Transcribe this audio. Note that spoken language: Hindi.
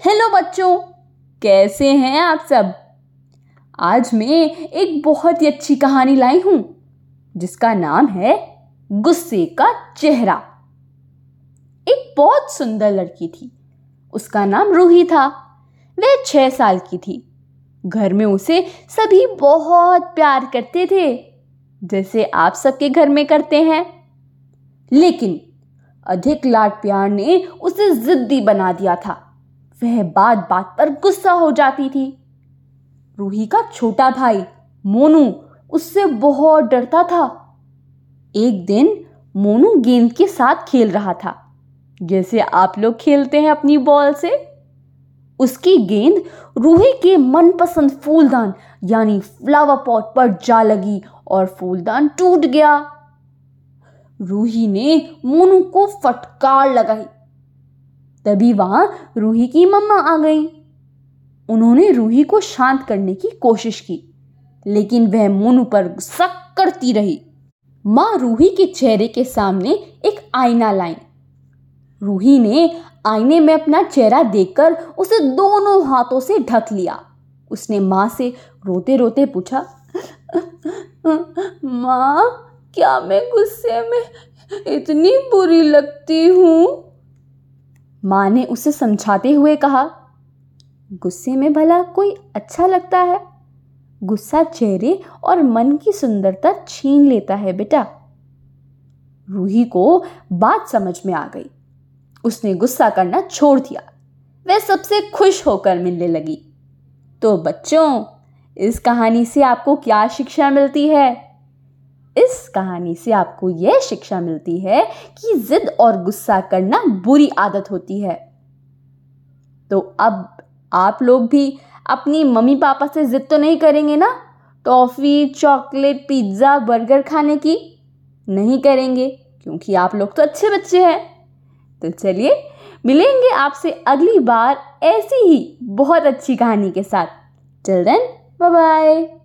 हेलो बच्चों, कैसे हैं आप सब? आज मैं एक बहुत ही अच्छी कहानी लाई हूँ, जिसका नाम है गुस्से का चेहरा। एक बहुत सुंदर लड़की थी। उसका नाम रूही था। वह छह साल की थी। घर में उसे सभी बहुत प्यार करते थे, जैसे आप सबके घर में करते हैं। लेकिन अधिक लाड प्यार ने उसे जिद्दी बना दिया था। वह बात बात पर गुस्सा हो जाती थी। रूही का छोटा भाई, मोनू, उससे बहुत डरता था। एक दिन मोनू गेंद के साथ खेल रहा था। जैसे आप लोग खेलते हैं अपनी बॉल से। उसकी गेंद रूही के मनपसंद फूलदान, यानी फ्लावर पॉट पर जा लगी और फूलदान टूट गया। रूही ने मोनू को फटकार लगाई। तभी वहाँ रूही की मम्मा आ गई। उन्होंने रूही को शांत करने की कोशिश की, लेकिन वह मोनू पर गुस्सा करती रही। माँ रूही के चेहरे के सामने एक आईना लाई। रूही ने आईने में अपना चेहरा देखकर उसे दोनों हाथों से ढक लिया। उसने माँ से रोते रोते पूछा, माँ, क्या मैं गुस्से में इतनी बुरी लगती हूँ? माँ ने उसे समझाते हुए कहा, गुस्से में भला कोई अच्छा लगता है? गुस्सा चेहरे और मन की सुंदरता छीन लेता है बेटा। रूही को बात समझ में आ गई। उसने गुस्सा करना छोड़ दिया। वह सबसे खुश होकर मिलने लगी। तो बच्चों, इस कहानी से आपको क्या शिक्षा मिलती है? कहानी से आपको यह शिक्षा मिलती है कि जिद और गुस्सा करना बुरी आदत होती है। तो अब आप लोग भी अपनी मम्मी पापा से जिद तो नहीं करेंगे ना? टॉफ़ी, चॉकलेट, पिज़्ज़ा, बर्गर खाने की? नहीं करेंगे, क्योंकि आप लोग तो अच्छे बच्चे हैं। तो चलिए, मिलेंगे आपसे अगली बार ऐसी ही बहुत अच्छी कहानी के साथ। चल देन बाय बाय